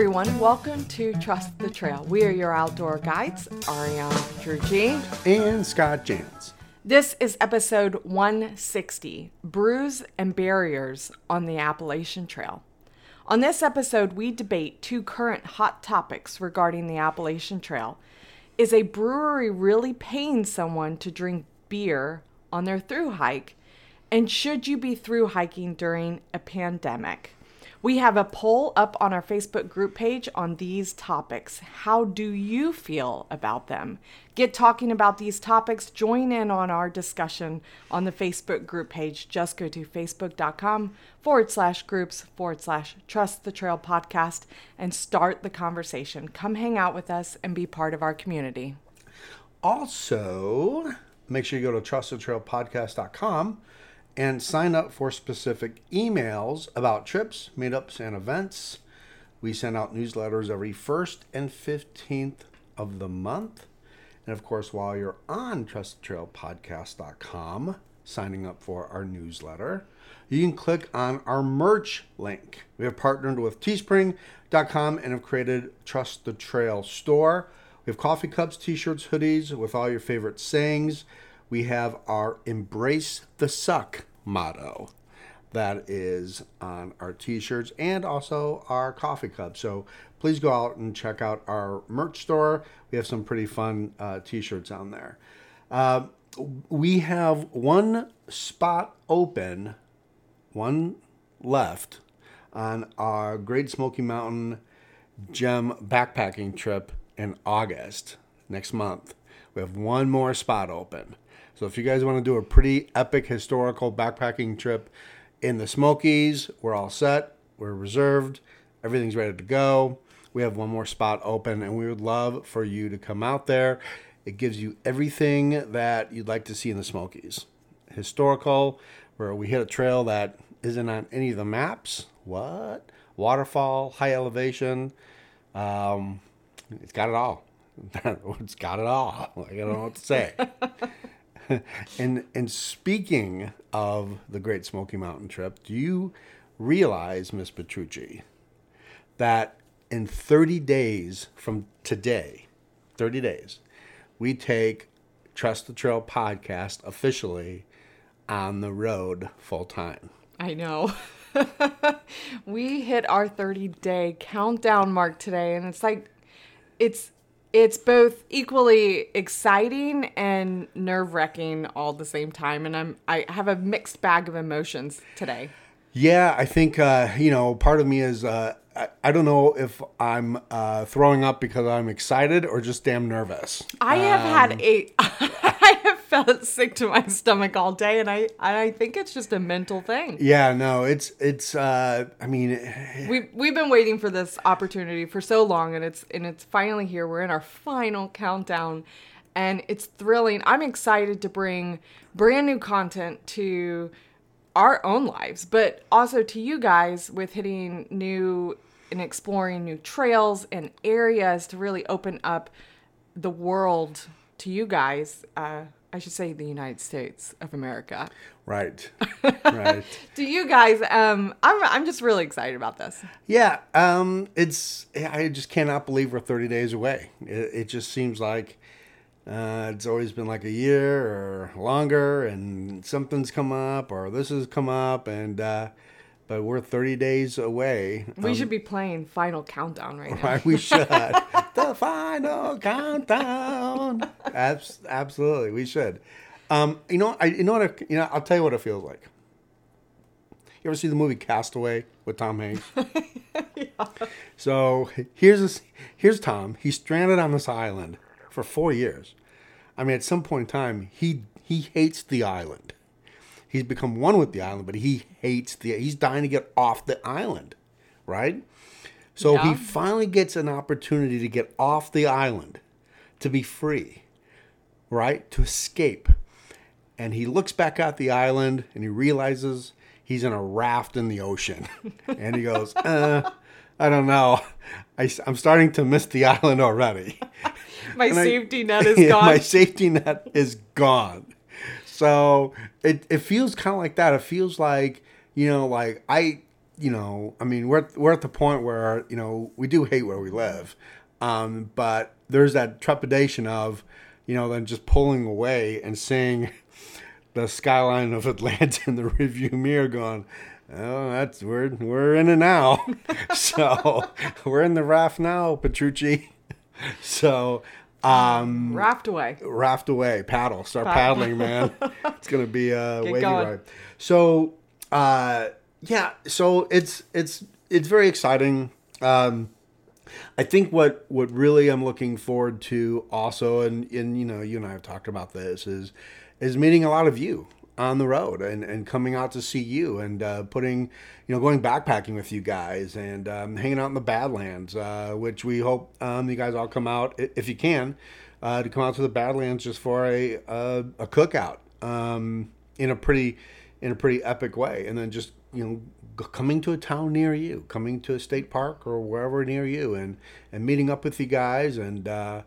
everyone. Welcome to Trust the Trail. We are your outdoor guides, Ariana Petrucci. and Scott Jans. This is episode 160 Brews and Barriers on the Appalachian Trail. On this episode, we debate two current hot topics regarding the Appalachian Trail. Is a brewery really paying someone to drink beer on their through hike? And should you be through hiking during a pandemic? We have a poll up on our Facebook group page on these topics. How do you feel about them? Get talking about these topics. Join in on our discussion on the Facebook group page. Just go to facebook.com forward slash groups forward slash trust the trail podcast and start the conversation. Come hang out with us and be part of our community. Also, make sure you go to trustthetrailpodcast.com and sign up for specific emails about trips, meetups, and events. We send out newsletters every 1st and 15th of the month. And of course, while you're on trustthetrailpodcast.com, signing up for our newsletter, you can click on our merch link. We have partnered with teespring.com and have created Trust the Trail store. We have coffee cups, t shirts, hoodies with all your favorite sayings. We have our Embrace the Suck motto. That is on our t-shirts and also our coffee cups so please go out and check out our merch store. We have some pretty fun uh, t-shirts on there. Uh, we have one spot open one left on our great smoky mountain gem backpacking trip in august next month. We have one more spot open so if you guys want to do a pretty epic historical backpacking trip in the Smokies, we're all set. We're reserved. Everything's ready to go. We have one more spot open, and we would love for you to come out there. It gives you everything that you'd like to see in the Smokies. Historical, where we hit a trail that isn't on any of the maps. What? Waterfall, high elevation. Um, it's got it all. it's got it all. I don't know what to say. and and speaking of the Great Smoky Mountain trip, do you realize, Miss Petrucci, that in 30 days from today, 30 days, we take Trust the Trail podcast officially on the road full time. I know. we hit our 30 day countdown mark today, and it's like, it's it's both equally exciting and nerve wracking all at the same time. And I'm I have a mixed bag of emotions today. Yeah, I think uh, you know part of me is uh, I, I don't know if I'm uh, throwing up because I'm excited or just damn nervous. I have um, had a I felt sick to my stomach all day, and I I think it's just a mental thing. Yeah, no, it's it's. Uh, I mean, we we've been waiting for this opportunity for so long, and it's and it's finally here. We're in our final countdown, and it's thrilling. I'm excited to bring brand new content to our own lives, but also to you guys with hitting new and exploring new trails and areas to really open up the world to you guys. Uh, I should say the United States of America. Right. Right. to you guys, um, I'm I'm just really excited about this. Yeah. Um, it's I just cannot believe we're 30 days away. It, it just seems like uh, it's always been like a year or longer, and something's come up, or this has come up, and uh, but we're 30 days away. We um, should be playing Final Countdown right now. Right, we should. the Final Countdown. Abs- absolutely, we should. Um, you know, I you know what I, you know. I'll tell you what it feels like. You ever see the movie Castaway with Tom Hanks? yeah. So here's a, here's Tom. He's stranded on this island for four years. I mean, at some point in time, he he hates the island. He's become one with the island, but he hates the. He's dying to get off the island, right? So yeah. he finally gets an opportunity to get off the island, to be free, right? To escape. And he looks back at the island and he realizes he's in a raft in the ocean. and he goes, uh, I don't know. I, am starting to miss the island already. my and safety I, net is gone. my safety net is gone. So it, it feels kind of like that. It feels like, you know, like I, you know, I mean, we're we're at the point where you know we do hate where we live, um, but there's that trepidation of, you know, then just pulling away and seeing the skyline of Atlanta in the review mirror, going, "Oh, that's we're we're in it now." so we're in the raft now, Petrucci. so um, Raft away. raft away, paddle, start paddling, man. it's gonna be a Get wavy going. ride. So, uh, yeah, so it's it's it's very exciting. Um, I think what what really I'm looking forward to also, and and you know, you and I have talked about this is is meeting a lot of you on the road and, and coming out to see you and uh, putting, you know, going backpacking with you guys and um, hanging out in the Badlands, uh, which we hope um, you guys all come out if you can uh, to come out to the Badlands just for a a, a cookout um, in a pretty in a pretty epic way, and then just you know coming to a town near you, coming to a state park or wherever near you, and and meeting up with you guys and. Uh,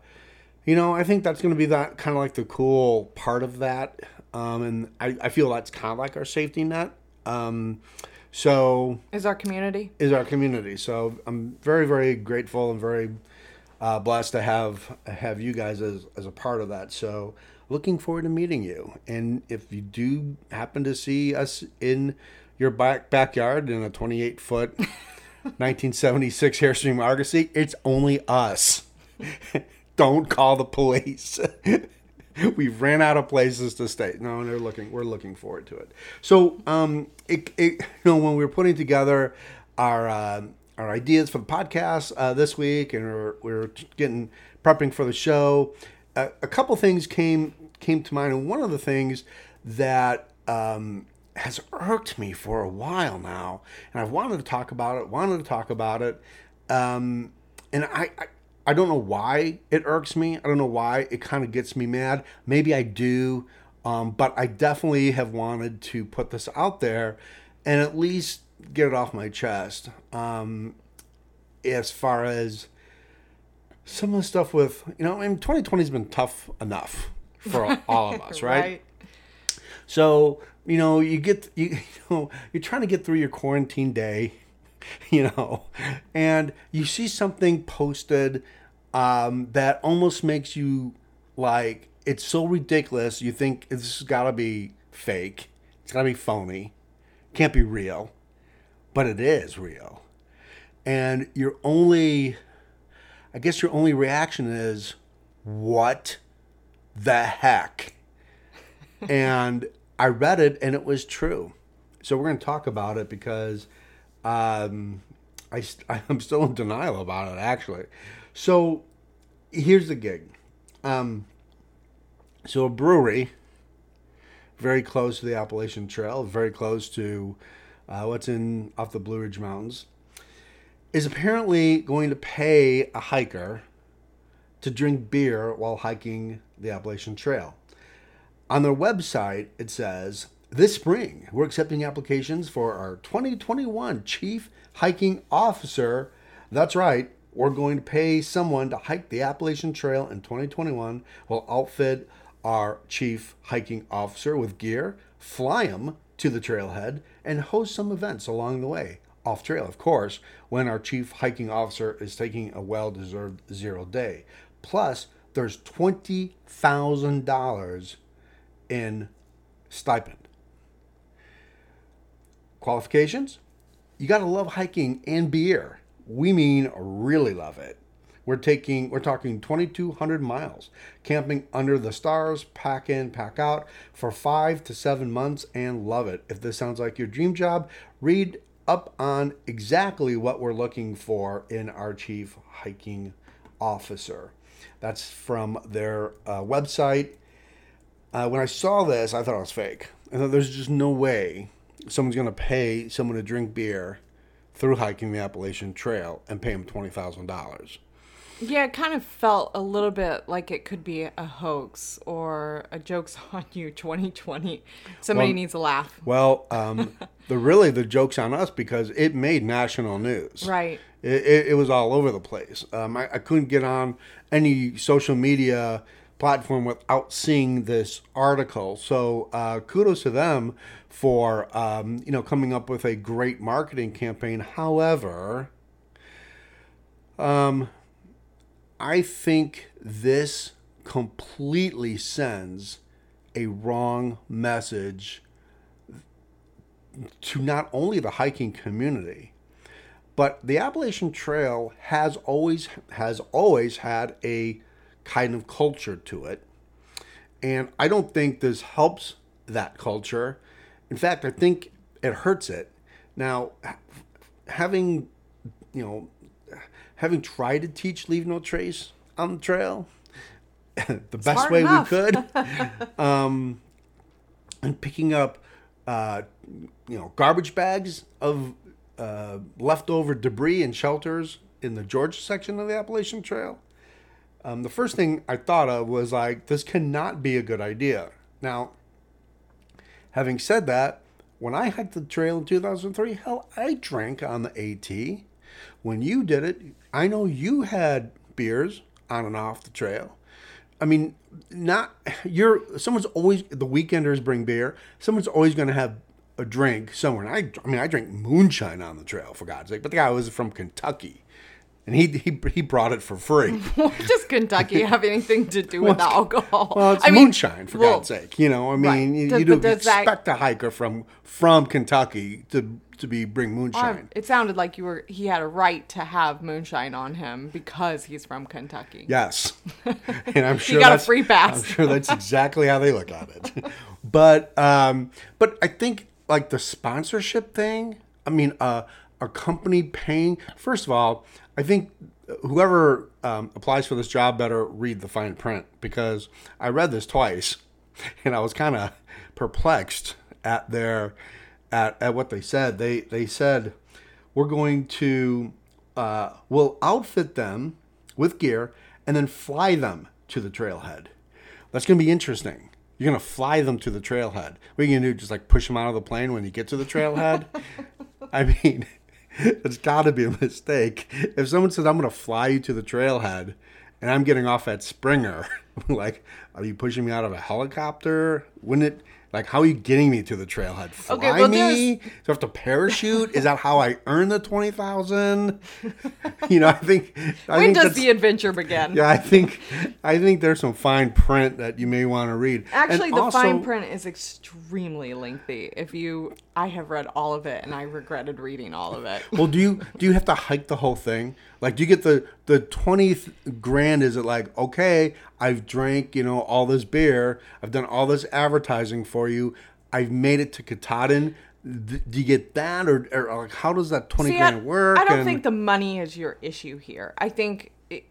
you know, I think that's going to be that kind of like the cool part of that. Um, and I, I feel that's kind of like our safety net. Um, so Is our community? is our community. So I'm very, very grateful and very uh, blessed to have have you guys as, as a part of that. So looking forward to meeting you. And if you do happen to see us in your back backyard in a 28 foot 1976 Airstream Argosy, it's only us. Don't call the police. We've ran out of places to stay. No, they're looking. We're looking forward to it. So, um, it, it you know when we were putting together our uh, our ideas for the podcast uh, this week, and we're, we're getting prepping for the show, uh, a couple things came came to mind, and one of the things that um, has irked me for a while now, and I've wanted to talk about it, wanted to talk about it, um, and I, I I don't know why it irks me. I don't know why it kind of gets me mad. Maybe I do, um, but I definitely have wanted to put this out there and at least get it off my chest. Um, as far as some of the stuff with you know, I mean, 2020 has been tough enough for all of us, right? So you know, you get you, you know you're trying to get through your quarantine day, you know, and you see something posted um, that almost makes you like it's so ridiculous. You think this has got to be fake. It's got to be phony. Can't be real, but it is real. And your only, I guess your only reaction is, what the heck? and I read it and it was true. So we're going to talk about it because um, I, I'm still in denial about it, actually. So here's the gig. Um, so a brewery, very close to the Appalachian Trail, very close to uh, what's in off the Blue Ridge Mountains, is apparently going to pay a hiker to drink beer while hiking the Appalachian Trail. On their website, it says, This spring, we're accepting applications for our 2021 Chief Hiking Officer. That's right, we're going to pay someone to hike the Appalachian Trail in 2021. We'll outfit our Chief Hiking Officer with gear, fly him to the trailhead, and host some events along the way. Off trail, of course, when our Chief Hiking Officer is taking a well deserved zero day. Plus, there's $20,000 in stipend. Qualifications? You got to love hiking and beer. We mean really love it. We're taking we're talking 2200 miles, camping under the stars, pack in, pack out for 5 to 7 months and love it. If this sounds like your dream job, read up on exactly what we're looking for in our chief hiking officer. That's from their uh, website. Uh, when I saw this, I thought it was fake. I thought there's just no way someone's going to pay someone to drink beer through hiking the Appalachian Trail and pay them twenty thousand dollars. Yeah, it kind of felt a little bit like it could be a hoax or a joke's on you 2020. Somebody Well- needs a laugh. Well, um, the really the joke's on us because it made national news. Right. It, it, it was all over the place. Um, I, I couldn't get on any social media platform without seeing this article. So uh, kudos to them for um, you know coming up with a great marketing campaign. However, um, I think this completely sends a wrong message to not only the hiking community, but the Appalachian Trail has always has always had a kind of culture to it. And I don't think this helps that culture. In fact, I think it hurts it. Now, having you know, having tried to teach leave no trace on the trail, the best way enough. we could, um, and picking up, uh, you know, garbage bags of uh, leftover debris and shelters in the Georgia section of the Appalachian Trail. Um, the first thing I thought of was like, this cannot be a good idea. Now, having said that, when I hiked the trail in 2003, hell, I drank on the AT. When you did it, I know you had beers on and off the trail. I mean, not you're someone's always the weekenders bring beer. Someone's always going to have a drink somewhere. And I, I mean, I drank moonshine on the trail for God's sake. But the guy was from Kentucky, and he he he brought it for free. What does Kentucky have anything to do with alcohol? Well, it's I mean, moonshine for well, God's sake. You know, I mean, Right. you, Does- you do does that- expect a hiker from from Kentucky to to be bring moonshine. It sounded like you were he had a right to have moonshine on him because he's from Kentucky. Yes, and I'm sure he got a free pass. I'm sure that's exactly how they look at it. But um, but I think like the sponsorship thing. I mean, uh, a company paying. First of all, I think whoever um, applies for this job better read the fine print because I read this twice, and I was kind of perplexed at their at, at what they said. They they said we're going to uh, we'll outfit them with gear and then fly them to the trailhead. That's going to be interesting. You're going to fly them to the trailhead. What are you going to do? Just like push them out of the plane when you get to the trailhead? I mean, it's got to be a mistake. If someone says, I'm going to fly you to the trailhead and I'm getting off at Springer, like, are you pushing me out of a helicopter? Wouldn't it, like, how are you getting me to the trailhead? Fly Okay, well, me? Do I have to parachute? Is that how I earn the 20000 You know, I think. I when think does the adventure begin? yeah, I think I think there's some fine print that you may want to read. And Actually, the also- fine print is extremely lengthy. If you, I have read all of it, and I regretted reading all of it. Well, do you do you have to hike the whole thing? Like, do you get the the twentieth grand? Is it like okay, I've drank you know all this beer, I've done all this advertising for you, I've made it to Katahdin. Th- Do you get that, or, or like how does that twenty See, I, grand work? I don't And- think the money is your issue here. I think it,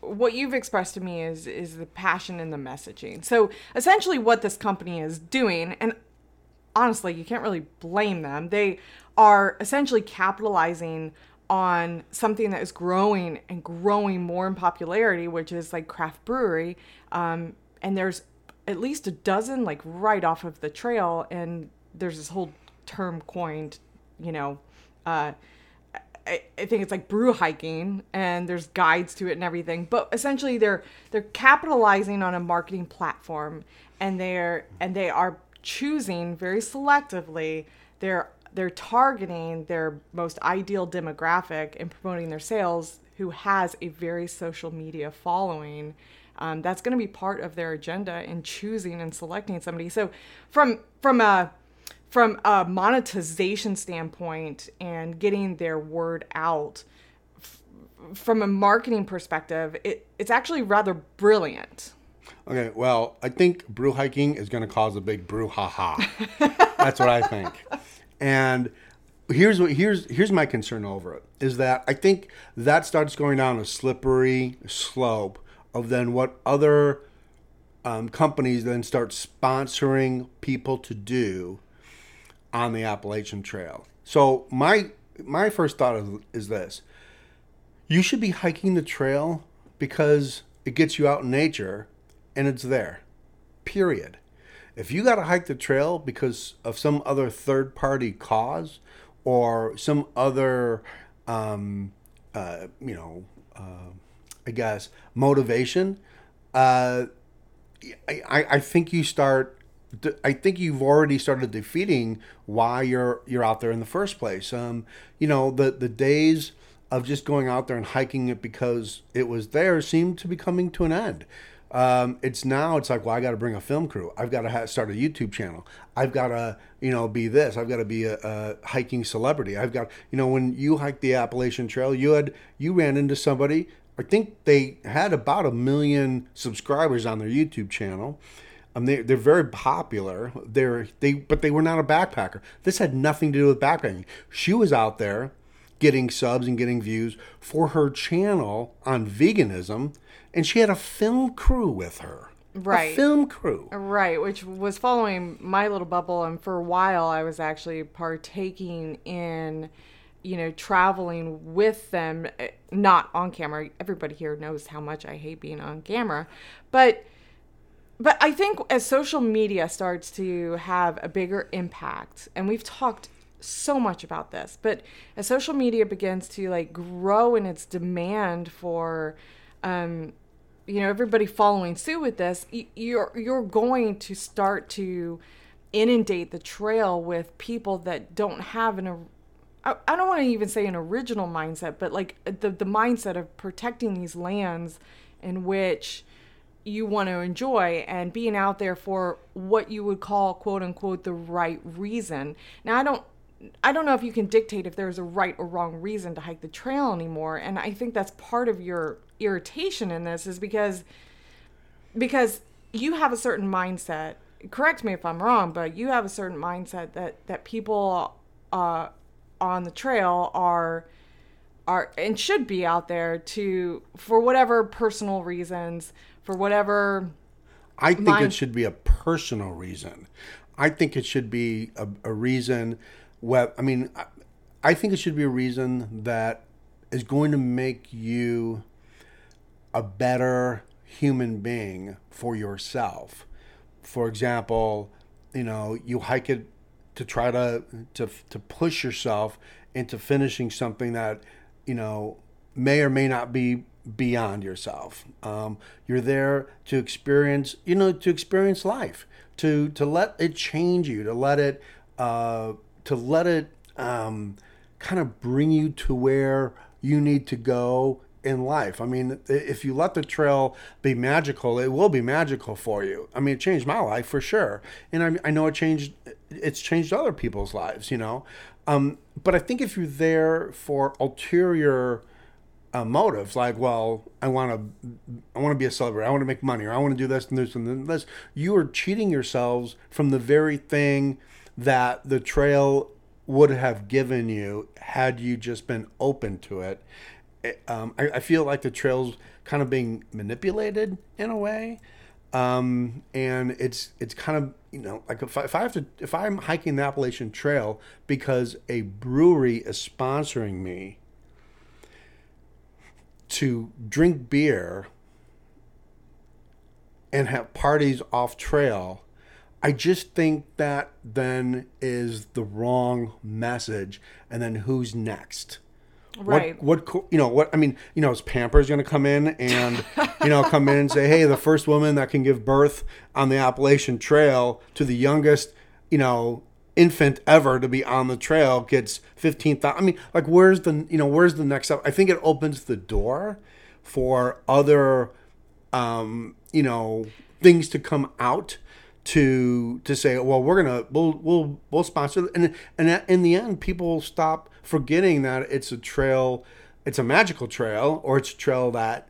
what you've expressed to me is is the passion and the messaging. So essentially, what this company is doing, and honestly, you can't really blame them. They are essentially capitalizing on something that is growing and growing more in popularity, which is like craft brewery. Um, and there's at least a dozen like right off of the trail, and there's this whole term coined, you know, uh, I, I think it's like brew hiking and there's guides to it and everything but essentially they're they're capitalizing on a marketing platform and they're and they are choosing very selectively they're they're targeting their most ideal demographic and promoting their sales who has a very social media following um, that's going to be part of their agenda in choosing and selecting somebody so from from a from a monetization standpoint and getting their word out f- from a marketing perspective it, it's actually rather brilliant Okay, well, I think brew hiking is going to cause a big brew ha ha. That's what I think. And here's what here's here's my concern over it is that I think that starts going down a slippery slope of then what other um, companies then start sponsoring people to do on the Appalachian Trail. So my my first thought is, is this: you should be hiking the trail because it gets you out in nature and it's there. Period. If you got to hike the trail because of some other third party cause or some other, um, uh, you know, uh, I guess motivation, uh, I, I think you start. I think you've already started defeating why you're you're out there in the first place. Um, you know the the days of just going out there and hiking it because it was there seem to be coming to an end. Um, it's now it's like well I got to bring a film crew. I've got to ha- start a YouTube channel. I've got to you know be this. I've got to be a, a hiking celebrity. I've got you know when you hiked the Appalachian Trail, you had you ran into somebody. I think they had about a million subscribers on their YouTube channel. Um, they, they're very popular. They're they, but they were not a backpacker. This had nothing to do with backpacking. She was out there getting subs and getting views for her channel on veganism, and she had a film crew with her. Right. A film crew. Right, which was following my little bubble, and for a while I was actually partaking in, you know, traveling with them, eh, not on camera. Everybody here knows how much I hate being on camera, but but I think as social media starts to have a bigger impact, and we've talked so much about this, but as social media begins to like grow in its demand for, um, you know, everybody following suit with this, you're you're going to start to inundate the trail with people that don't have an. I I don't want to even say an original mindset, but like the the mindset of protecting these lands in which you want to enjoy and being out there for what you would call quote unquote the right reason. Now I don't I don't know if you can dictate if there's a right or wrong reason to hike the trail anymore and I think that's part of your irritation in this is because because you have a certain mindset. Correct me if I'm wrong, but you have a certain mindset that that people uh on the trail are are and should be out there to for whatever personal reasons, for whatever I think Mine- it should be a personal reason. I think it should be a, a reason. Well, I mean, I, I think it should be a reason that is going to make you a better human being for yourself. For example, you know, you hike it to try to to to push yourself into finishing something that you know may or may not be beyond yourself. Um, you're there to experience, you know, to experience life, to to let it change you, to let it uh, to let it um, kind of bring you to where you need to go in life. I mean, if you let the trail be magical, it will be magical for you. I mean, it changed my life for sure, and I, I know it changed. It's changed other people's lives, you know. Um, but I think if you're there for ulterior uh, motives, like, well, I want to, I want to be a celebrity, I want to make money, or I want to do this and this and this, you are cheating yourselves from the very thing that the trail would have given you had you just been open to it. It- Um, I, I feel like the trail's kind of being manipulated in a way, um, and it's it's kind of you know like if I, if I have to if I'm hiking the Appalachian Trail because a brewery is sponsoring me to drink beer and have parties off trail, I just think that then is the wrong message. And then who's next? Right. What, what you know what I mean you know is Pampers going to come in and you know come in and say hey the first woman that can give birth on the Appalachian Trail to the youngest you know infant ever to be on the trail gets 15,000 I mean like where's the you know where's the next step I think it opens the door for other um you know things to come out to to say well we're gonna we'll we'll we'll sponsor and and in the end people stop forgetting that it's a trail it's a magical trail or it's a trail that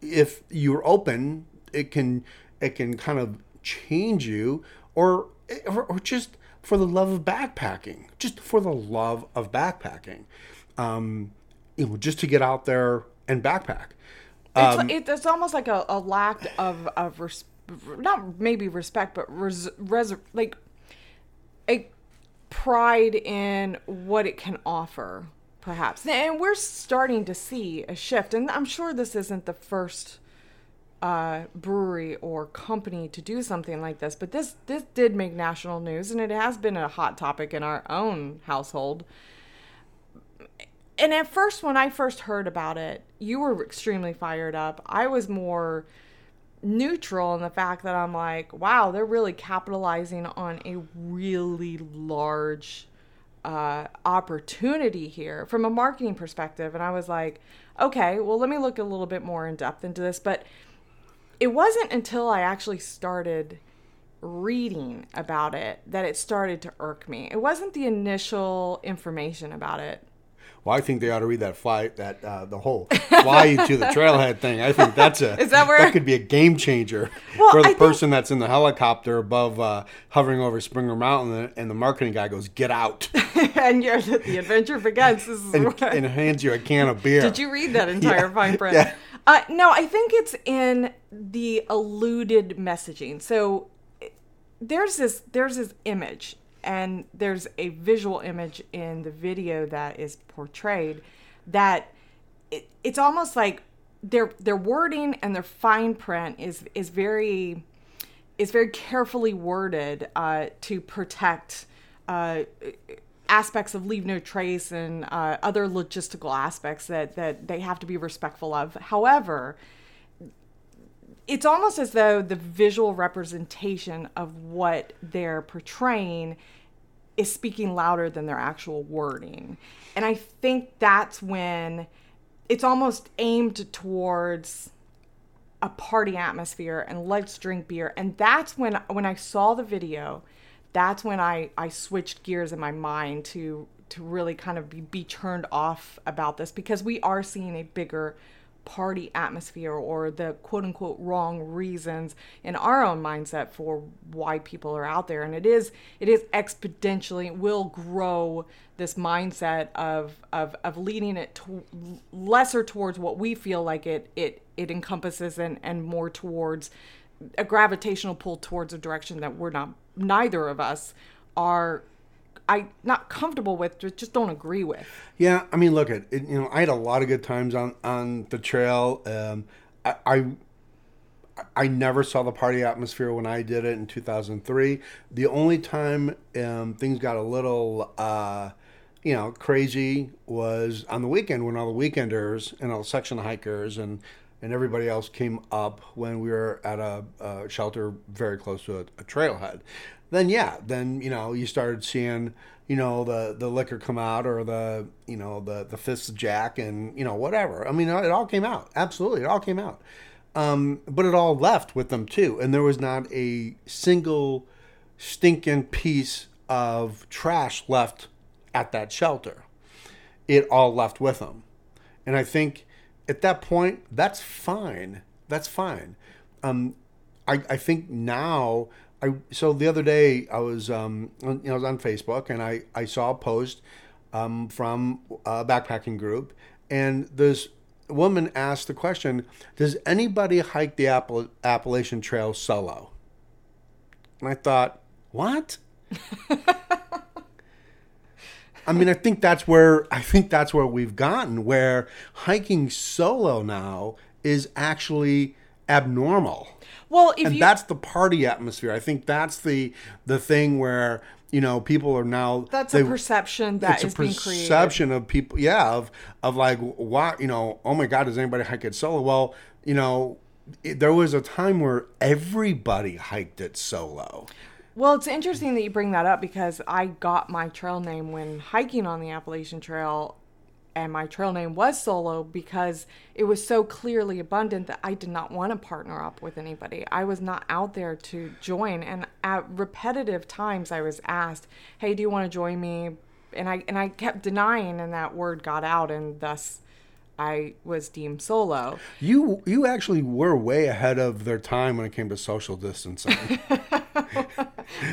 if you're open it can it can kind of change you or or, or just for the love of backpacking just for the love of backpacking. Um you know just to get out there and backpack. It's, it's almost like a, a lack of of res, not maybe respect, but res, res, like pride in what it can offer, perhaps. And we're starting to see a shift, and I'm sure this isn't the first uh, brewery or company to do something like this, but this this did make national news, and it has been a hot topic in our own household and at first when i first heard about it you were extremely fired up i was more neutral in the fact that I'm like, wow, they're really capitalizing on a really large uh, opportunity here from a marketing perspective. And I was like, okay, well, let me look a little bit more in depth into this. But it wasn't until I actually started reading about it that it started to irk me. It wasn't the initial information about it. Well, I think they ought to read that fly that uh, the whole fly to the trailhead thing. I think that's a Is that where- that could be a game changer Well, for the I think- person that's in the helicopter above uh, hovering over Springer Mountain, and the marketing guy goes, "Get out!" and you're the adventure begins. This is and, what- and hands you a can of beer. Did you read that entire Yeah. fine print? Yeah. Uh, no, I think it's in the alluded messaging. So there's this there's this image, and there's a visual image in the video that is portrayed that it, it's almost like their their wording and their fine print is is very is very carefully worded uh, to protect uh, aspects of leave no trace and uh, other logistical aspects that, that they have to be respectful of. However, it's almost as though the visual representation of what they're portraying is speaking louder than their actual wording. And I think that's when it's almost aimed towards a party atmosphere and let's drink beer and that's when when i saw the video that's when i i switched gears in my mind to to really kind of be, be turned off about this because we are seeing a bigger party atmosphere or the quote unquote wrong reasons in our own mindset for why people are out there. And it is it is exponentially will grow this mindset of of of leading it to lesser towards what we feel like it it it encompasses and and more towards a gravitational pull towards a direction that we're not neither of us are I not comfortable with just don't agree with. Yeah, I mean, look at it. You know, I had a lot of good times on on the trail. Um, I, I I never saw the party atmosphere when I did it in 2003. The only time um, things got a little, uh, you know, crazy was on the weekend when all the weekenders and all the section hikers and and everybody else came up when we were at a, a shelter very close to a, a trailhead. Then yeah, then you know you started seeing you know the the liquor come out or the you know the the fists of Jack and you know whatever. I mean it all came out. Absolutely, it all came out. Um, but it all left with them too, and there was not a single stinking piece of trash left at that shelter. It all left with them, and I think at that point that's fine. That's fine. Um, I I think now I so the other day I was um you know I was on Facebook and I I saw a post um from a backpacking group and this woman asked the question Does anybody hike the Appal- Appalachian Trail solo? And I thought, what? I mean, I think that's where I think that's where we've gotten where hiking solo now is actually abnormal Well, if and you that's the party atmosphere. I think that's the the thing where you know people are now that's they- a perception that it's is a being created. perception of people, yeah, of of like why you know, oh my God, does anybody hike it solo? Well, you know, it, there was a time where everybody hiked it solo. Well, it's interesting that you bring that up because I got my trail name when hiking on the Appalachian Trail, and my trail name was solo because it was so clearly abundant that I did not want to partner up with anybody. I was not out there to join, and at repetitive times I was asked, "Hey, do you want to join me?" And I and I kept denying, and that word got out, and thus I was deemed solo. You you actually were way ahead of their time when it came to social distancing.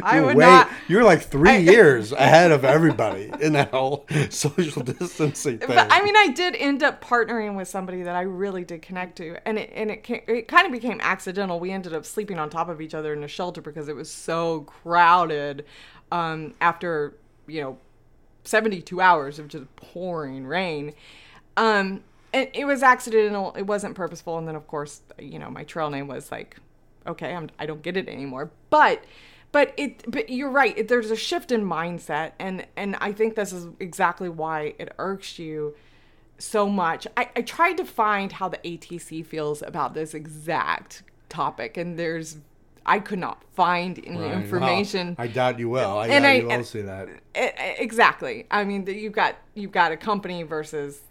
I would way- not. You're like three years ahead of everybody in that whole social distancing thing. But I mean, I did end up partnering with somebody that I really did connect to, and it and it came, it kind of became accidental. We ended up sleeping on top of each other in a shelter because it was so crowded. Um, after you know, seventy two hours of just pouring rain, um, and it was accidental. It wasn't purposeful. And then of course, you know, my trail name was like, okay, I'm I don't get it anymore. But but it but you're right it, there's a shift in mindset and and i think this is exactly why it irks you so much I, I tried to find how the atc feels about this exact topic, and there's I could not find any Right. Well, information. I doubt you will. I And doubt I- you will and- see that. Exactly. I mean, you've got you've got a company versus,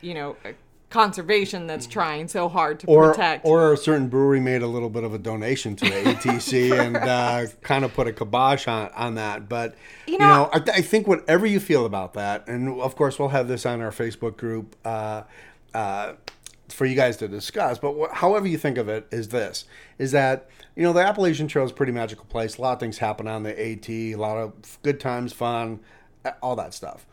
you know, a conservation that's trying so hard to Mm. Or, protect. or a certain brewery made a little bit of a donation to the ATC and uh, kind of put a kibosh on, on that. But, you You know, know- I, I think whatever you feel about that, and of course, we'll have this on our Facebook group uh, uh, for you guys to discuss. But wh- however you think of it, is this is that, you know, the Appalachian Trail is a pretty magical place. A lot of things happen on the AT, a lot of good times, fun, all that stuff.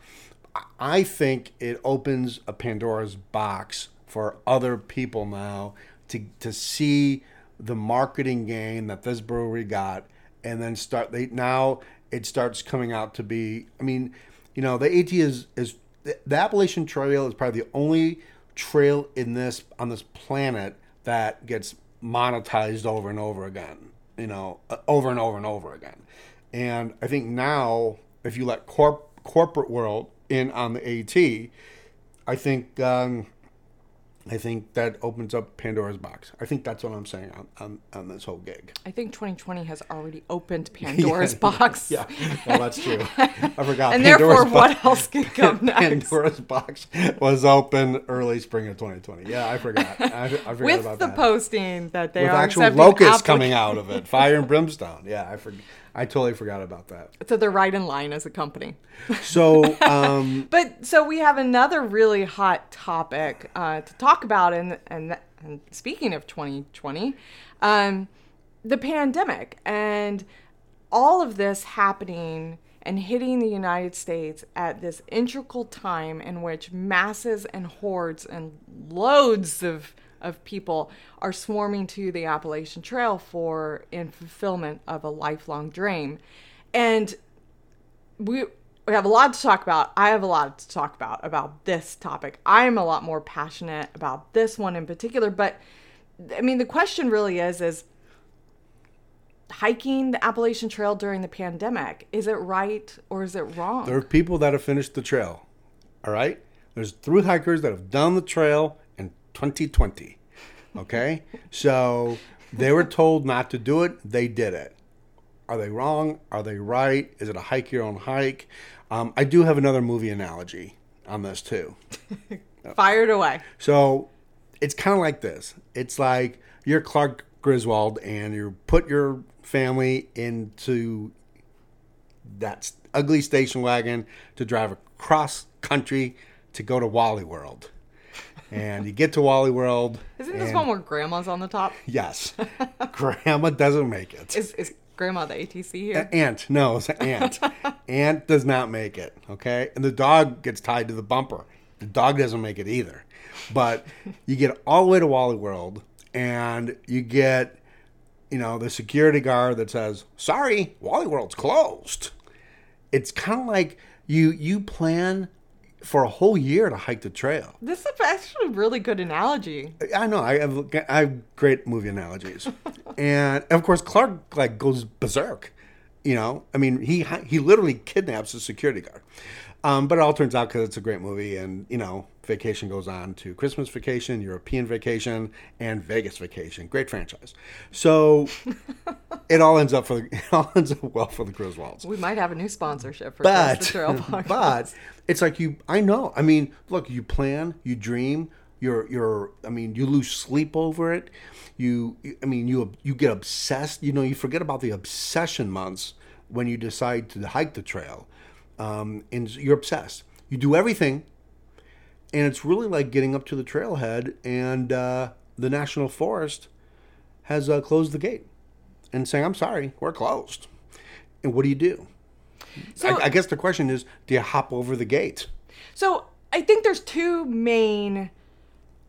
I think it opens a Pandora's box for other people now to to see the marketing gain that this brewery got, and then start they now it starts coming out to be. I mean, you know, the AT is is the Appalachian Trail is probably the only trail in this on this planet that gets monetized over and over again. You know, uh, over and over and over again. And I think now, if you let corp corporate world in on the AT, I think um, I think that opens up Pandora's box. I think that's what I'm saying on, on, on this whole gig. I think 2020 has already opened Pandora's box. Yeah, well, that's true. I forgot. And Pandora's therefore, box- what else can come next? Pandora's box was open early spring of 2020. Yeah, I forgot. I, I forgot With about the that. posting that they With are actual locusts coming out of it, fire and brimstone. Yeah, I forgot. I totally forgot about that. So they're right in line as a company. So, um, But so we have another really hot topic uh, to talk about, and and and speaking of 2020, um, the pandemic and all of this happening and hitting the United States at this integral time in which masses and hordes and loads of of people are swarming to the Appalachian Trail for in fulfillment of a lifelong dream. And we we have a lot to talk about. I have a lot to talk about about this topic. I am a lot more passionate about this one in particular, but I mean the question really is is hiking the Appalachian Trail during the pandemic, is it right or is it wrong? there are people that have finished the trail. All right? There's through hikers that have done the trail 2020. Okay? so they were told not to do it, they did it. Are they wrong? Are they right? Is it a hike your own hike? Um, I do have another movie analogy on this too. Fired away. So it's kind of like this. It's like you're Clark Griswold and you put your family into that ugly station wagon to drive across country to go to Wally World. And you get to Wally World. Isn't this one where grandma's on the top? Yes. Grandma doesn't make it. Is is grandma the ATC here? Aunt, no, it's an aunt. aunt does not make it. Okay, and the dog gets tied to the bumper. The dog doesn't make it either. But you get all the way to Wally World, and you get, you know, the security guard that says, "Sorry, Wally World's closed." It's kind of like you you plan for a whole year to hike the trail. This is actually a really good analogy. I know. I have I have great movie analogies, and of course Clark like goes berserk. You know, I mean, he he literally kidnaps a security guard. Um, but it all turns out because it's a great movie, and you know, vacation goes on to Christmas vacation, European vacation, and Vegas vacation. Great franchise. So it all ends up for the, it all ends up well for the Griswolds We might have a new sponsorship for but the Trail podcast. but it's like you i know i mean look you plan you dream you're you're i mean you lose sleep over it. You i mean you you get obsessed you know you forget about the obsession months when you decide to hike the trail. Um, and you're obsessed. You do everything and it's really like getting up to the trailhead and uh, the national forest has uh, closed the gate and saying i'm sorry we're closed. And what do you do? So- I, I guess the question is, do you hop over the gate? So I think there's two main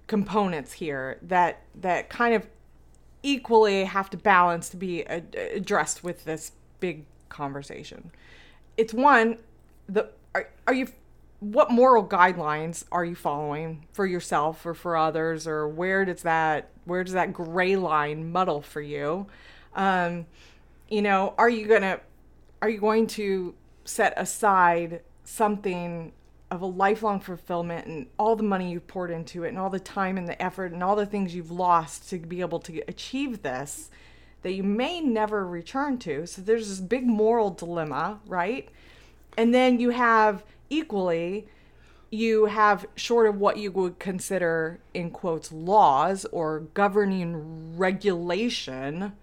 components here that that kind of equally have to balance to be ad- addressed with this big conversation. It's one, the are, are you what moral guidelines are you following for yourself or for others or where does that where does that gray line muddle for you? Um, you know, are you gonna are you going to set aside something of a lifelong fulfillment and all the money you've poured into it and all the time and the effort and all the things you've lost to be able to achieve this that you may never return to. So there's this big moral dilemma, right? And then you have equally you have short of what you would consider in quotes laws or governing regulation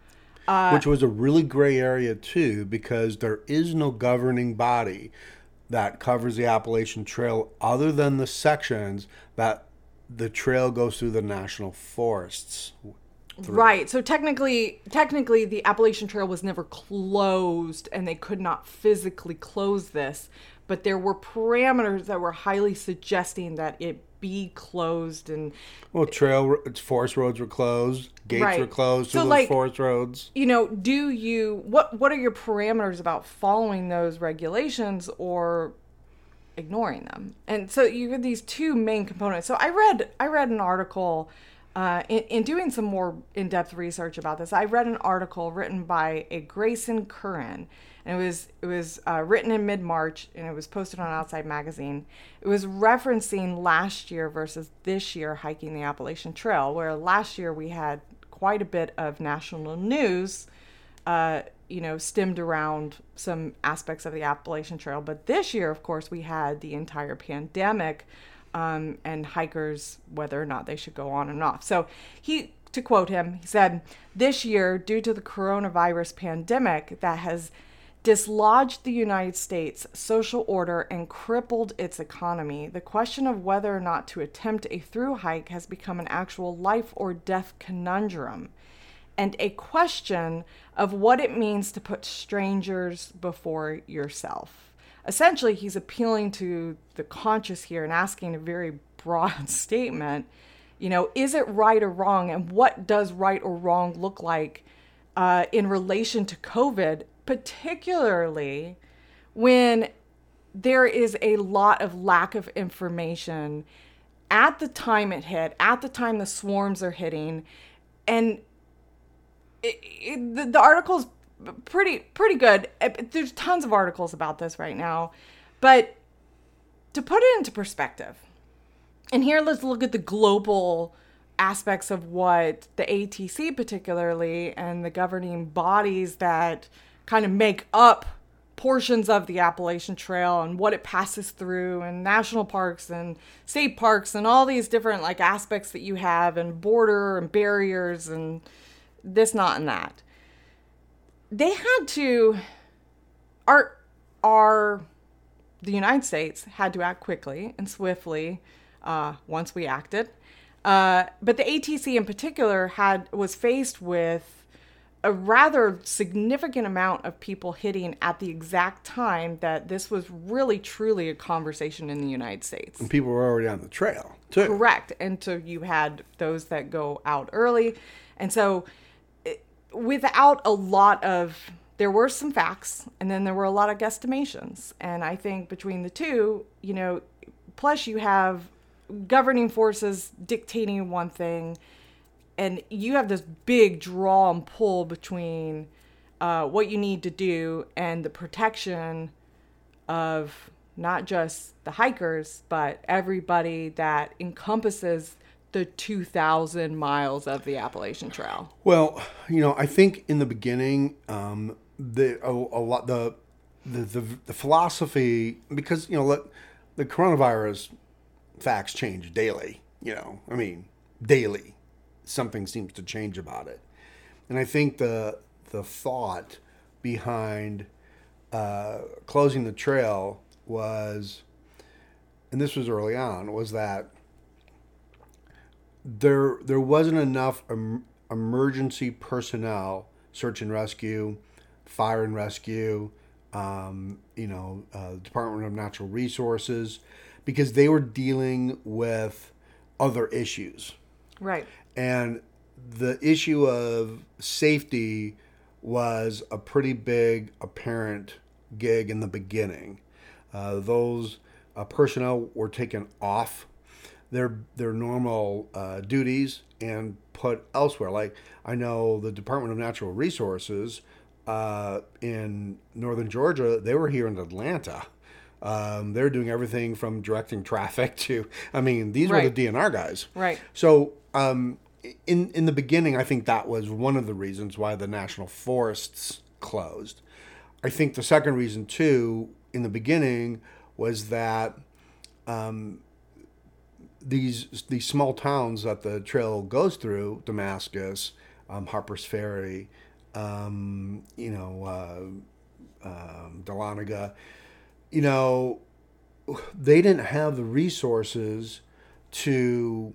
uh, which was a really gray area too because there is no governing body that covers the Appalachian Trail other than the sections that the trail goes through the national forests. Through. Right. So technically technically the Appalachian Trail was never closed and they could not physically close this, but there were parameters that were highly suggesting that it be closed and well trail forest roads were closed gates right. were closed so like forest roads. you know do you what what are your parameters about following those regulations or ignoring them? And so you have these two main components. So i read i read an article uh, in, in doing some more in-depth research about this i read an article written by a grayson currin and it was it was uh, written in mid March, and it was posted on Outside Magazine. It was referencing last year versus this year hiking the Appalachian Trail, where last year we had quite a bit of national news, uh, you know, stemmed around some aspects of the Appalachian Trail, but this year, of course, we had the entire pandemic. Um, and hikers whether or not they should go on and off. So he to quote him, he said, This year, due to the coronavirus pandemic that has dislodged the United States social order and crippled its economy, the question of whether or not to attempt a through hike has become an actual life or death conundrum and a question of what it means to put strangers before yourself. Essentially, he's appealing to the conscious here and asking a very broad statement. You know, is it right or wrong? And what does right or wrong look like uh, in relation to COVID particularly when there is a lot of lack of information at the time it hit, at the time the swarms are hitting, and it, it, the, the article's pretty pretty good. There's tons of articles about this right now, but to put it into perspective, and here let's look at the global aspects of what the ATC particularly and the governing bodies that kind of make up portions of the Appalachian Trail and what it passes through and national parks and state parks and all these different like aspects that you have and border and barriers and this not and that. They had to our our the United States had to act quickly and swiftly uh, once we acted. Uh, but the ATC in particular had was faced with a rather significant amount of people hitting at the exact time that this was really truly a conversation in the United States. And people were already on the trail, too. Correct. And so you had those that go out early. And so it, without a lot of there were some facts and then there were a lot of guesstimations. And I think between the two, you know, plus you have governing forces dictating one thing and you have this big draw and pull between uh, what you need to do and the protection of not just the hikers, but everybody that encompasses the 2,000 miles of the Appalachian Trail? Well, you know, I think in the beginning, um, the a, a lot the, the, the the philosophy because you know the coronavirus facts change daily. You know, I mean daily something seems to change about it. And I think the the thought behind uh, closing the trail was, and this was early on, was that there there wasn't enough em- emergency personnel, search and rescue, fire and rescue, um, you know, uh, Department of Natural Resources, because they were dealing with other issues. Right. And the issue of safety was a pretty big apparent gig in the beginning. Uh, those uh, personnel were taken off their their normal uh, duties and put elsewhere. Like I know the Department of Natural Resources uh, in northern Georgia, they were here in Atlanta Um, they're doing everything from directing traffic to, I mean, these were the DNR guys. Right. So, um, in in the beginning, I think that was one of the reasons why the national forests closed. I think the second reason too, in the beginning, was that um, these these small towns that the trail goes through, Damascus, um, Harper's Ferry, um, you know, uh, um, Dahlonega, you know, they didn't have the resources to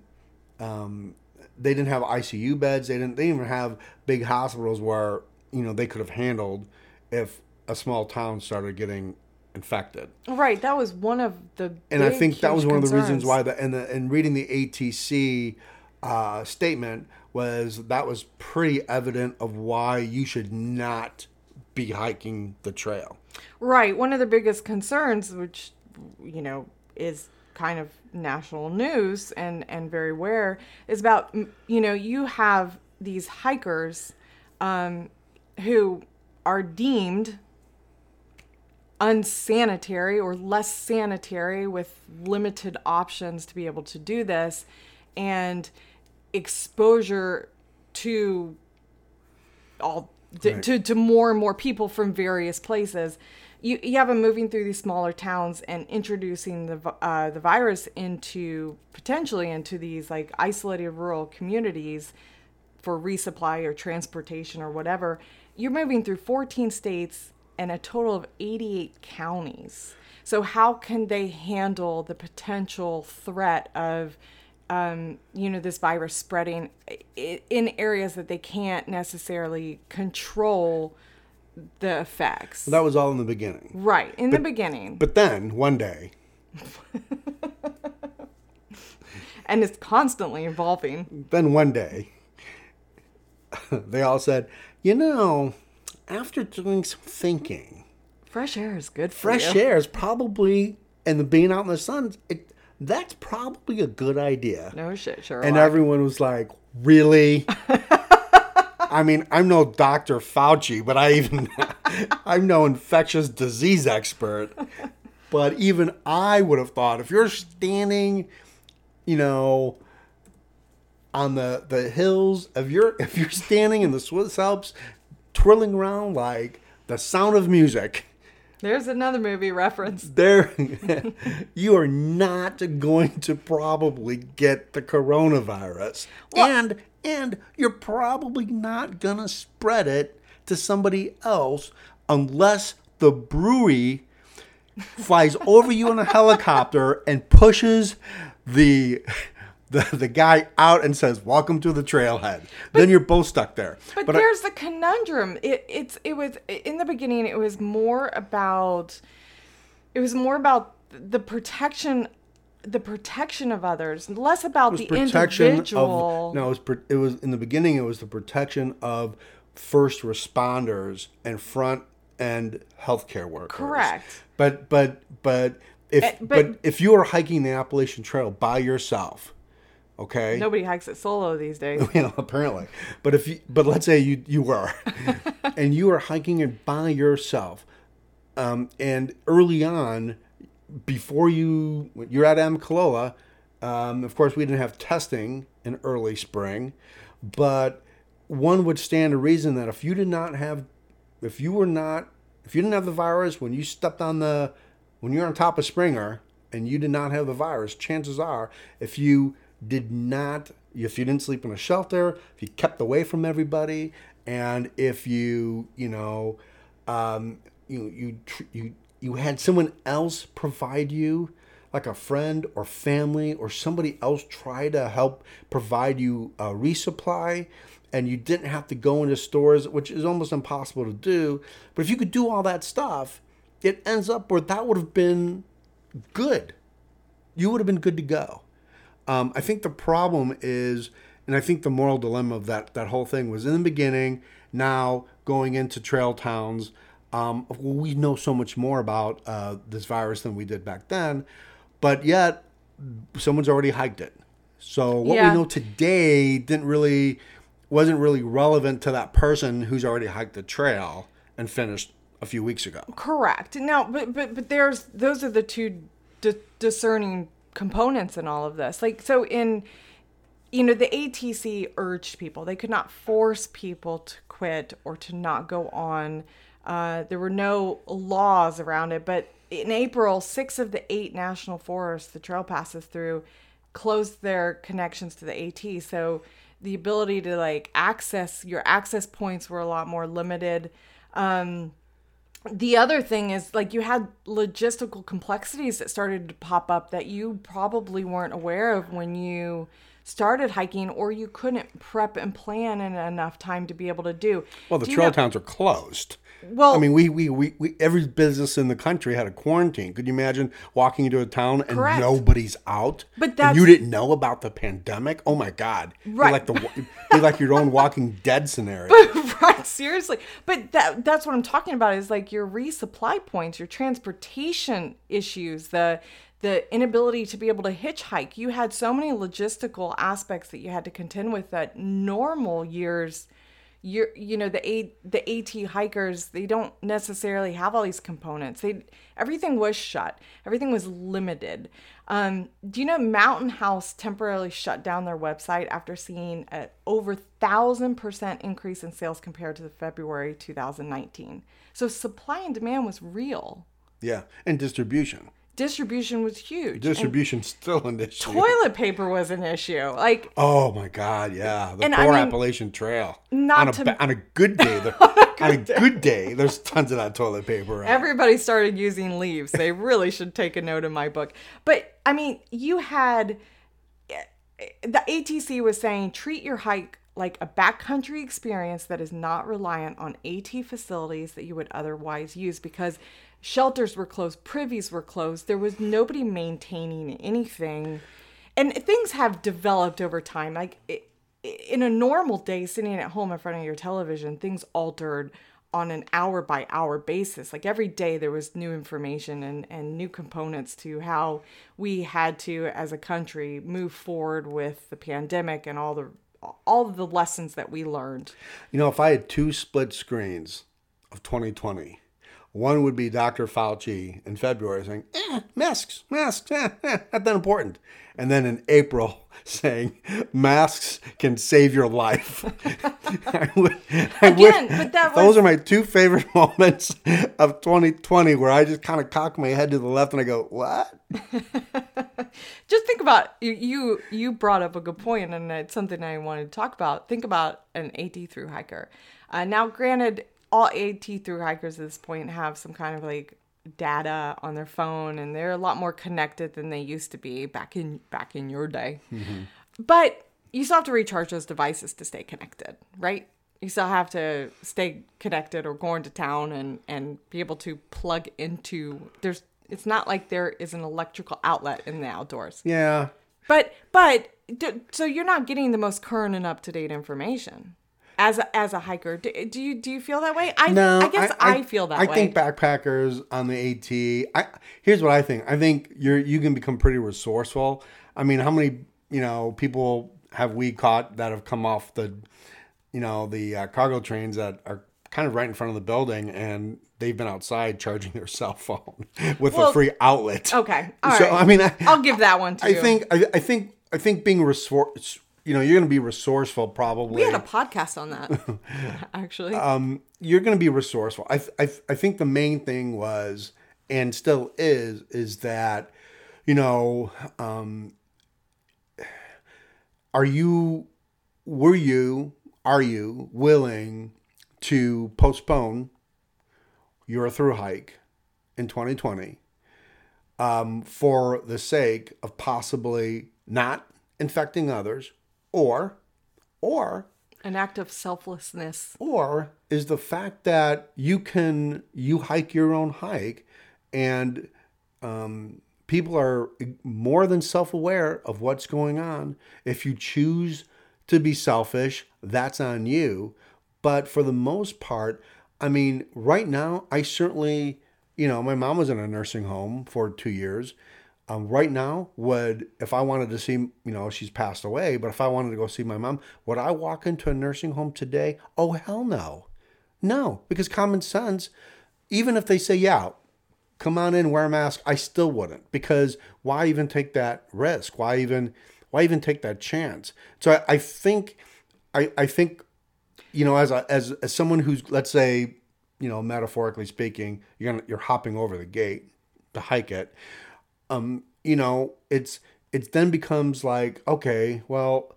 um, they didn't have ICU beds. They didn't. They didn't even have big hospitals where you know they could have handled if a small town started getting infected. Right. That was one of the. And I think that was one of the reasons why the and the and reading the ATC uh, statement was that was pretty evident of why you should not be hiking the trail. Right. One of the biggest concerns, which, you know, is kind of national news and, and very rare, is about, you know, you have these hikers um, who are deemed unsanitary or less sanitary with limited options to be able to do this and exposure to all to, Right. to, to more and more people from various places. You, you have them moving through these smaller towns and introducing the uh, the virus into potentially into these like isolated rural communities for resupply or transportation or whatever. You're moving through 14 states and a total of 88 counties. So how can they handle the potential threat of um, you know, this virus spreading in areas that they can't necessarily control the effects. That was all in the beginning. right in the beginning, But then one day, and it's constantly evolving. then one day, they all said, you know, after doing some thinking, Fresh air is good for fresh you. air is probably, and the being out in the sun, it, that's probably a good idea. No shit, Sherlock. And everyone was like, really? I mean, I'm no Dr. Fauci, but I even, I'm no infectious disease expert. But even I would have thought if you're standing, you know, on the, the hills, if you're, if you're standing in the Swiss Alps, twirling around like the sound of music, There's another movie reference. there you are not going to probably get the coronavirus and and you're probably not going to spread it to somebody else unless the brewery flies over you in a helicopter and pushes the the, the guy out and says welcome to the trailhead then you're both stuck there But, I- there's the conundrum. It it's it was in the beginning. It was more about it was more about the protection the protection of others, less about the protection individual. of no it was pro- it was in the beginning it was the protection of first responders and front end healthcare workers Correct. but but but if Eh, but, but- if you are hiking the Appalachian Trail by yourself okay Nobody hikes it solo these days. you know, apparently. But if you, but let's say you you were, and you are hiking it by yourself, um, and early on, before you you're at Amicalola, um, of course we didn't have testing in early spring, but one would stand to reason that if you did not have, if you were not, if you didn't have the virus when you stepped on the, when you're on top of Springer and you did not have the virus, chances are if you did not, if you didn't sleep in a shelter, if you kept away from everybody, and if you, you know, um, you you you you had someone else provide you like a friend or family or somebody else try to help provide you a resupply and you didn't have to go into stores which is almost impossible to do but if you could do all that stuff it ends up where that would have been good. You would have been good to go um, I think the problem is, and I think the moral dilemma of that that whole thing was in the beginning. Now going into trail towns, um, we know so much more about uh, this virus than we did back then, but yet someone's already hiked it. So what Yeah. we know today didn't really wasn't really relevant to that person who's already hiked the trail and finished a few weeks ago. Correct. Now, but but but there's those are the two di- discerning components in all of this. Like so in you know the ATC urged people. They could not force people to quit or to not go on. Uh, there were no laws around it, but in April, six of the eight national forests the trail passes through closed their connections to the AT. So the ability to like access your access points were a lot more limited. Um, the other thing is like you had logistical complexities that started to pop up that you probably weren't aware of when you started hiking or you couldn't prep and plan in enough time to be able to do. Well, the Do trail know- towns are closed. Well, I mean, we, we, we, we every business in the country had a quarantine. Could you imagine walking into a town and Correct. nobody's out? But and that's- you didn't know about the pandemic. Oh my God! Right. You're like the you're like your own Walking Dead scenario. right seriously but that that's what i'm talking about is like your resupply points your transportation issues the the inability to be able to hitchhike you had so many logistical aspects that you had to contend with that normal years you're you know the a the at hikers they don't necessarily have all these components. They everything was shut. Everything was limited. Um, do you know mountain house temporarily shut down their website after seeing a over thousand percent increase in sales compared to the february 2019 so supply and demand was real. Yeah, and distribution. Distribution was huge Distribution still an issue. toilet paper was an issue like Oh my God! Yeah, the And I poor mean, Appalachian Trail. not on a to- on a good day, there, on a good day, there's tons of that toilet paper. Around. Everybody started using leaves. They really should take a note in my book. But I mean, you had eh, the ATC was saying treat your hike like a backcountry experience that is not reliant on AT facilities that you would otherwise use because shelters were closed, privies were closed, there was nobody maintaining anything. And things have developed over time. Like it, in a normal day, sitting at home in front of your television, things altered on an hour by hour basis. Like every day, there was new information and, and new components to how we had to, as a country, move forward with the pandemic and all the all the lessons that we learned. You know, if I had two split screens of 2020, one would be Dr. Fauci in February saying, eh, masks, masks, eh, eh, not that important. And then in April saying, masks can save your life. I would, I would- Again, but that those was- are my two favorite moments of 2020 where I just kind of cock my head to the left and I go, what? just think about you you you brought up a good point and it's something i wanted to talk about think about an at through hiker uh, now granted all at through hikers at this point have some kind of like data on their phone and they're a lot more connected than they used to be back in back in your day. Mm-hmm. But you still have to recharge those devices to stay connected right? You still have to stay connected or go into town and and be able to plug into there's it's not like there is an electrical outlet in the outdoors. Yeah. but but so you're not getting the most current and up to date information as a, as a hiker. Do, do you do you feel that way? I No, I guess I, feel that way. I way. think backpackers on the AT. I here's what I think. I think you're you can become pretty resourceful. I mean, how many you know people have we caught that have come off the you know the uh, cargo trains that are kind of right in front of the building and they've been outside charging their cell phone with Well, a free outlet. okay, all so right. I mean, I, I'll give that one to I you. think I, I think I think being resource. You know, you're going to be resourceful probably we had a podcast on that actually. um, you're going to be resourceful. I, I, I think the main thing was, and still is, is that, you know, um, are you, were you, are you willing to postpone your through hike in 2020 um, for the sake of possibly not infecting others or, or An act of selflessness. or is the fact that you can you hike your own hike and um, people are more than self-aware of what's going on if you choose to be selfish that's on you but for the most part i mean right now i certainly you know my mom was in a nursing home for two years um, right now would if i wanted to see you know she's passed away but if i wanted to go see my mom would i walk into a nursing home today oh hell no no because common sense even if they say, yeah, come on in, wear a mask, I still wouldn't because why even take that risk? Why even why even take that chance? So I, I think I, I think you know as a, as as someone who's let's say you know metaphorically speaking you're gonna you're hopping over the gate to hike it um you know it's it then becomes like okay well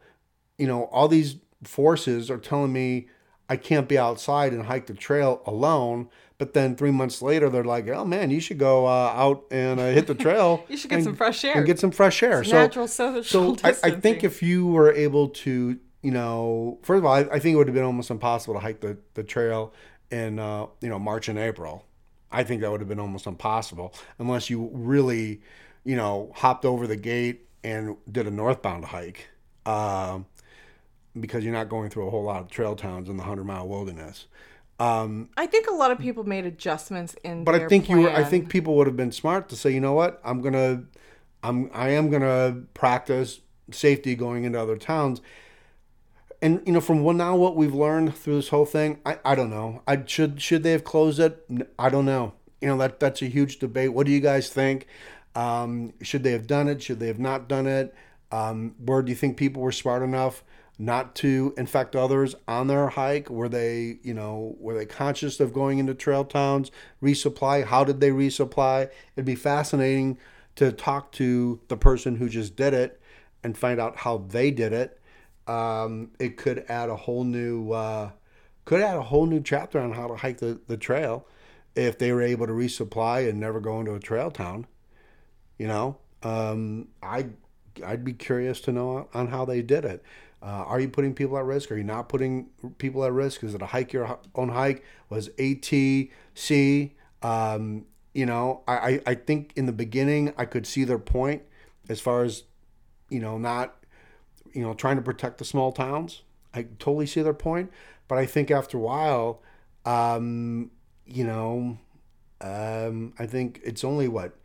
you know all these forces are telling me I can't be outside and hike the trail alone. But then three months later, they're like, "Oh man, you should go uh, out and uh, hit the trail. you should get and, some fresh air and get some fresh air." It's so natural social so I, I think if you were able to, you know, first of all, I, I think it would have been almost impossible to hike the, the trail in, uh, you know, March and April. I think that would have been almost impossible unless you really, you know, hopped over the gate and did a northbound hike. Um, because you're not going through a whole lot of trail towns in the hundred mile wilderness. I think a lot of people made adjustments in. But I think you were, I think people would have been smart to say, you know what, I'm gonna, I'm, I am gonna practice safety going into other towns. And you know, from what now what we've learned through this whole thing, I, I don't know. I should should they have closed it? i don't know. You know that that's a huge debate. What do you guys think? Um, should they have done it? Should they have not done it? Um, where do you think people were smart enough not to infect others on their hike? Were they, you know, were they conscious of going into trail towns, resupply? How did they resupply? It'd be fascinating to talk to the person who just did it and find out how they did it. Um, it could add a whole new, uh, could add a whole new chapter on how to hike the, the trail if they were able to resupply and never go into a trail town. You know, um, I I'd be curious to know on how they did it. Uh, are you putting people at risk? Are you not putting people at risk? Is it a hike your own hike? Was ATC? Um, you know, I, I I think in the beginning I could see their point as far as you know not you know trying to protect the small towns. I totally see their point, but I think after a while, um, you know, um, I think it's only what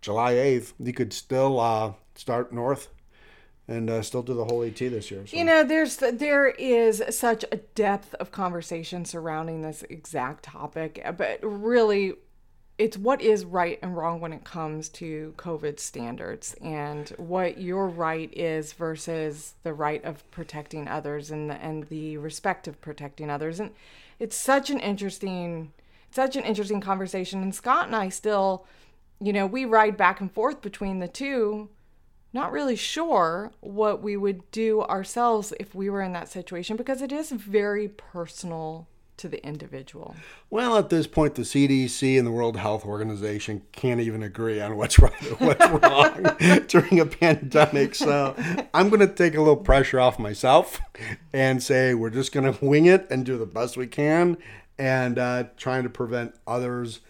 July eighth. You could still uh, start north and uh, still do the whole AT this year. So. You know, there's there is such a depth of conversation surrounding this exact topic, but really, it's what is right and wrong when it comes to COVID standards and what your right is versus the right of protecting others and the, and the respect of protecting others. And it's such an interesting, such an interesting conversation. And Scott and I still, you know, we ride back and forth between the two not really sure what we would do ourselves if we were in that situation because it is very personal to the individual. Well, at this point, the CDC and the World Health Organization can't even agree on what's right or what's wrong during a pandemic. So I'm going to take a little pressure off myself and say we're just going to wing it and do the best we can and uh, trying to prevent others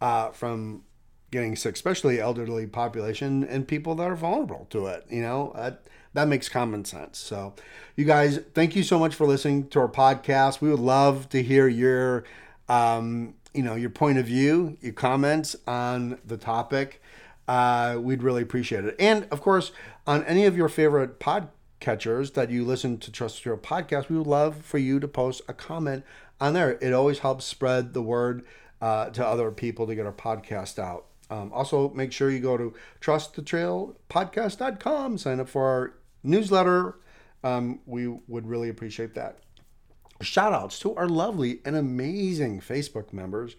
uh, from getting sick, especially elderly population and people that are vulnerable to it. You know, that that makes common sense. So, you guys, thank you so much for listening to our podcast. We would love to hear your, um, you know, your point of view, your comments on the topic. Uh, we'd really appreciate it. And of course, on any of your favorite podcatchers that you listen to Trust Your Podcast, we would love for you to post a comment on there. It always helps spread the word uh, to other people to get our podcast out. Um, also, make sure you go to trustthetrailpodcast.com, sign up for our newsletter. Um, we would really appreciate that. Shout outs to our lovely and amazing Facebook members,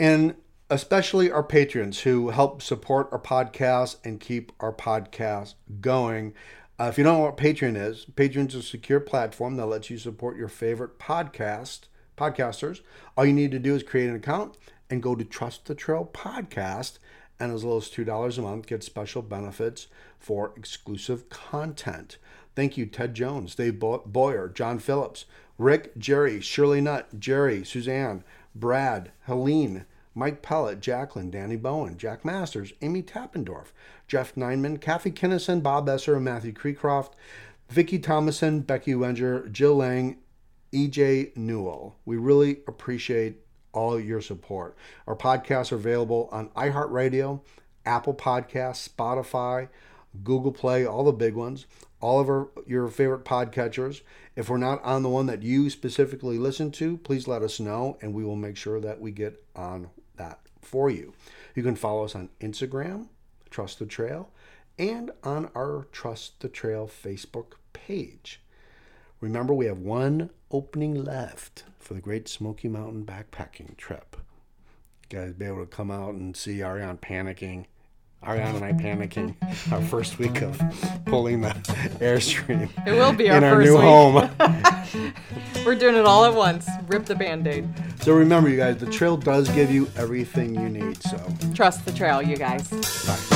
and especially our patrons who help support our podcast and keep our podcast going. Uh, if you don't know what Patreon is, Patreon's a secure platform that lets you support your favorite podcast podcasters. All you need to do is create an account and go to Trust the Trail Podcast, and as little as two dollars a month, get special benefits for exclusive content. Thank you, Ted Jones, Dave Boyer, John Phillips, Rick, Jerry, Shirley Nutt, Jerry, Suzanne, Brad, Helene, Mike Pellet, Jacqueline, Danny Bowen, Jack Masters, Amy Tappendorf, Jeff Nineman, Kathy Kinnison, Bob Esser, and Matthew Creecroft, Vicky Thomason, Becky Wenger, Jill Lang, EJ Newell. We really appreciate all your support. Our podcasts are available on iHeartRadio, Apple Podcasts, Spotify, Google Play, all the big ones, all of our, your favorite podcatchers. If we're not on the one that you specifically listen to, please let us know and we will make sure that we get on that for you. You can follow us on Instagram, Trust the Trail, and on our Trust the Trail Facebook page. Remember, we have one opening left for the Great Smoky Mountain backpacking trip. You guys be able to come out and see Ariane panicking. Ariane and I panicking our first week of pulling the airstream. It will be our in our first new week. home. We're doing it all at once. Rip the band aid. so remember, you guys, the trail does give you everything you need. So Trust the trail, you guys. bye.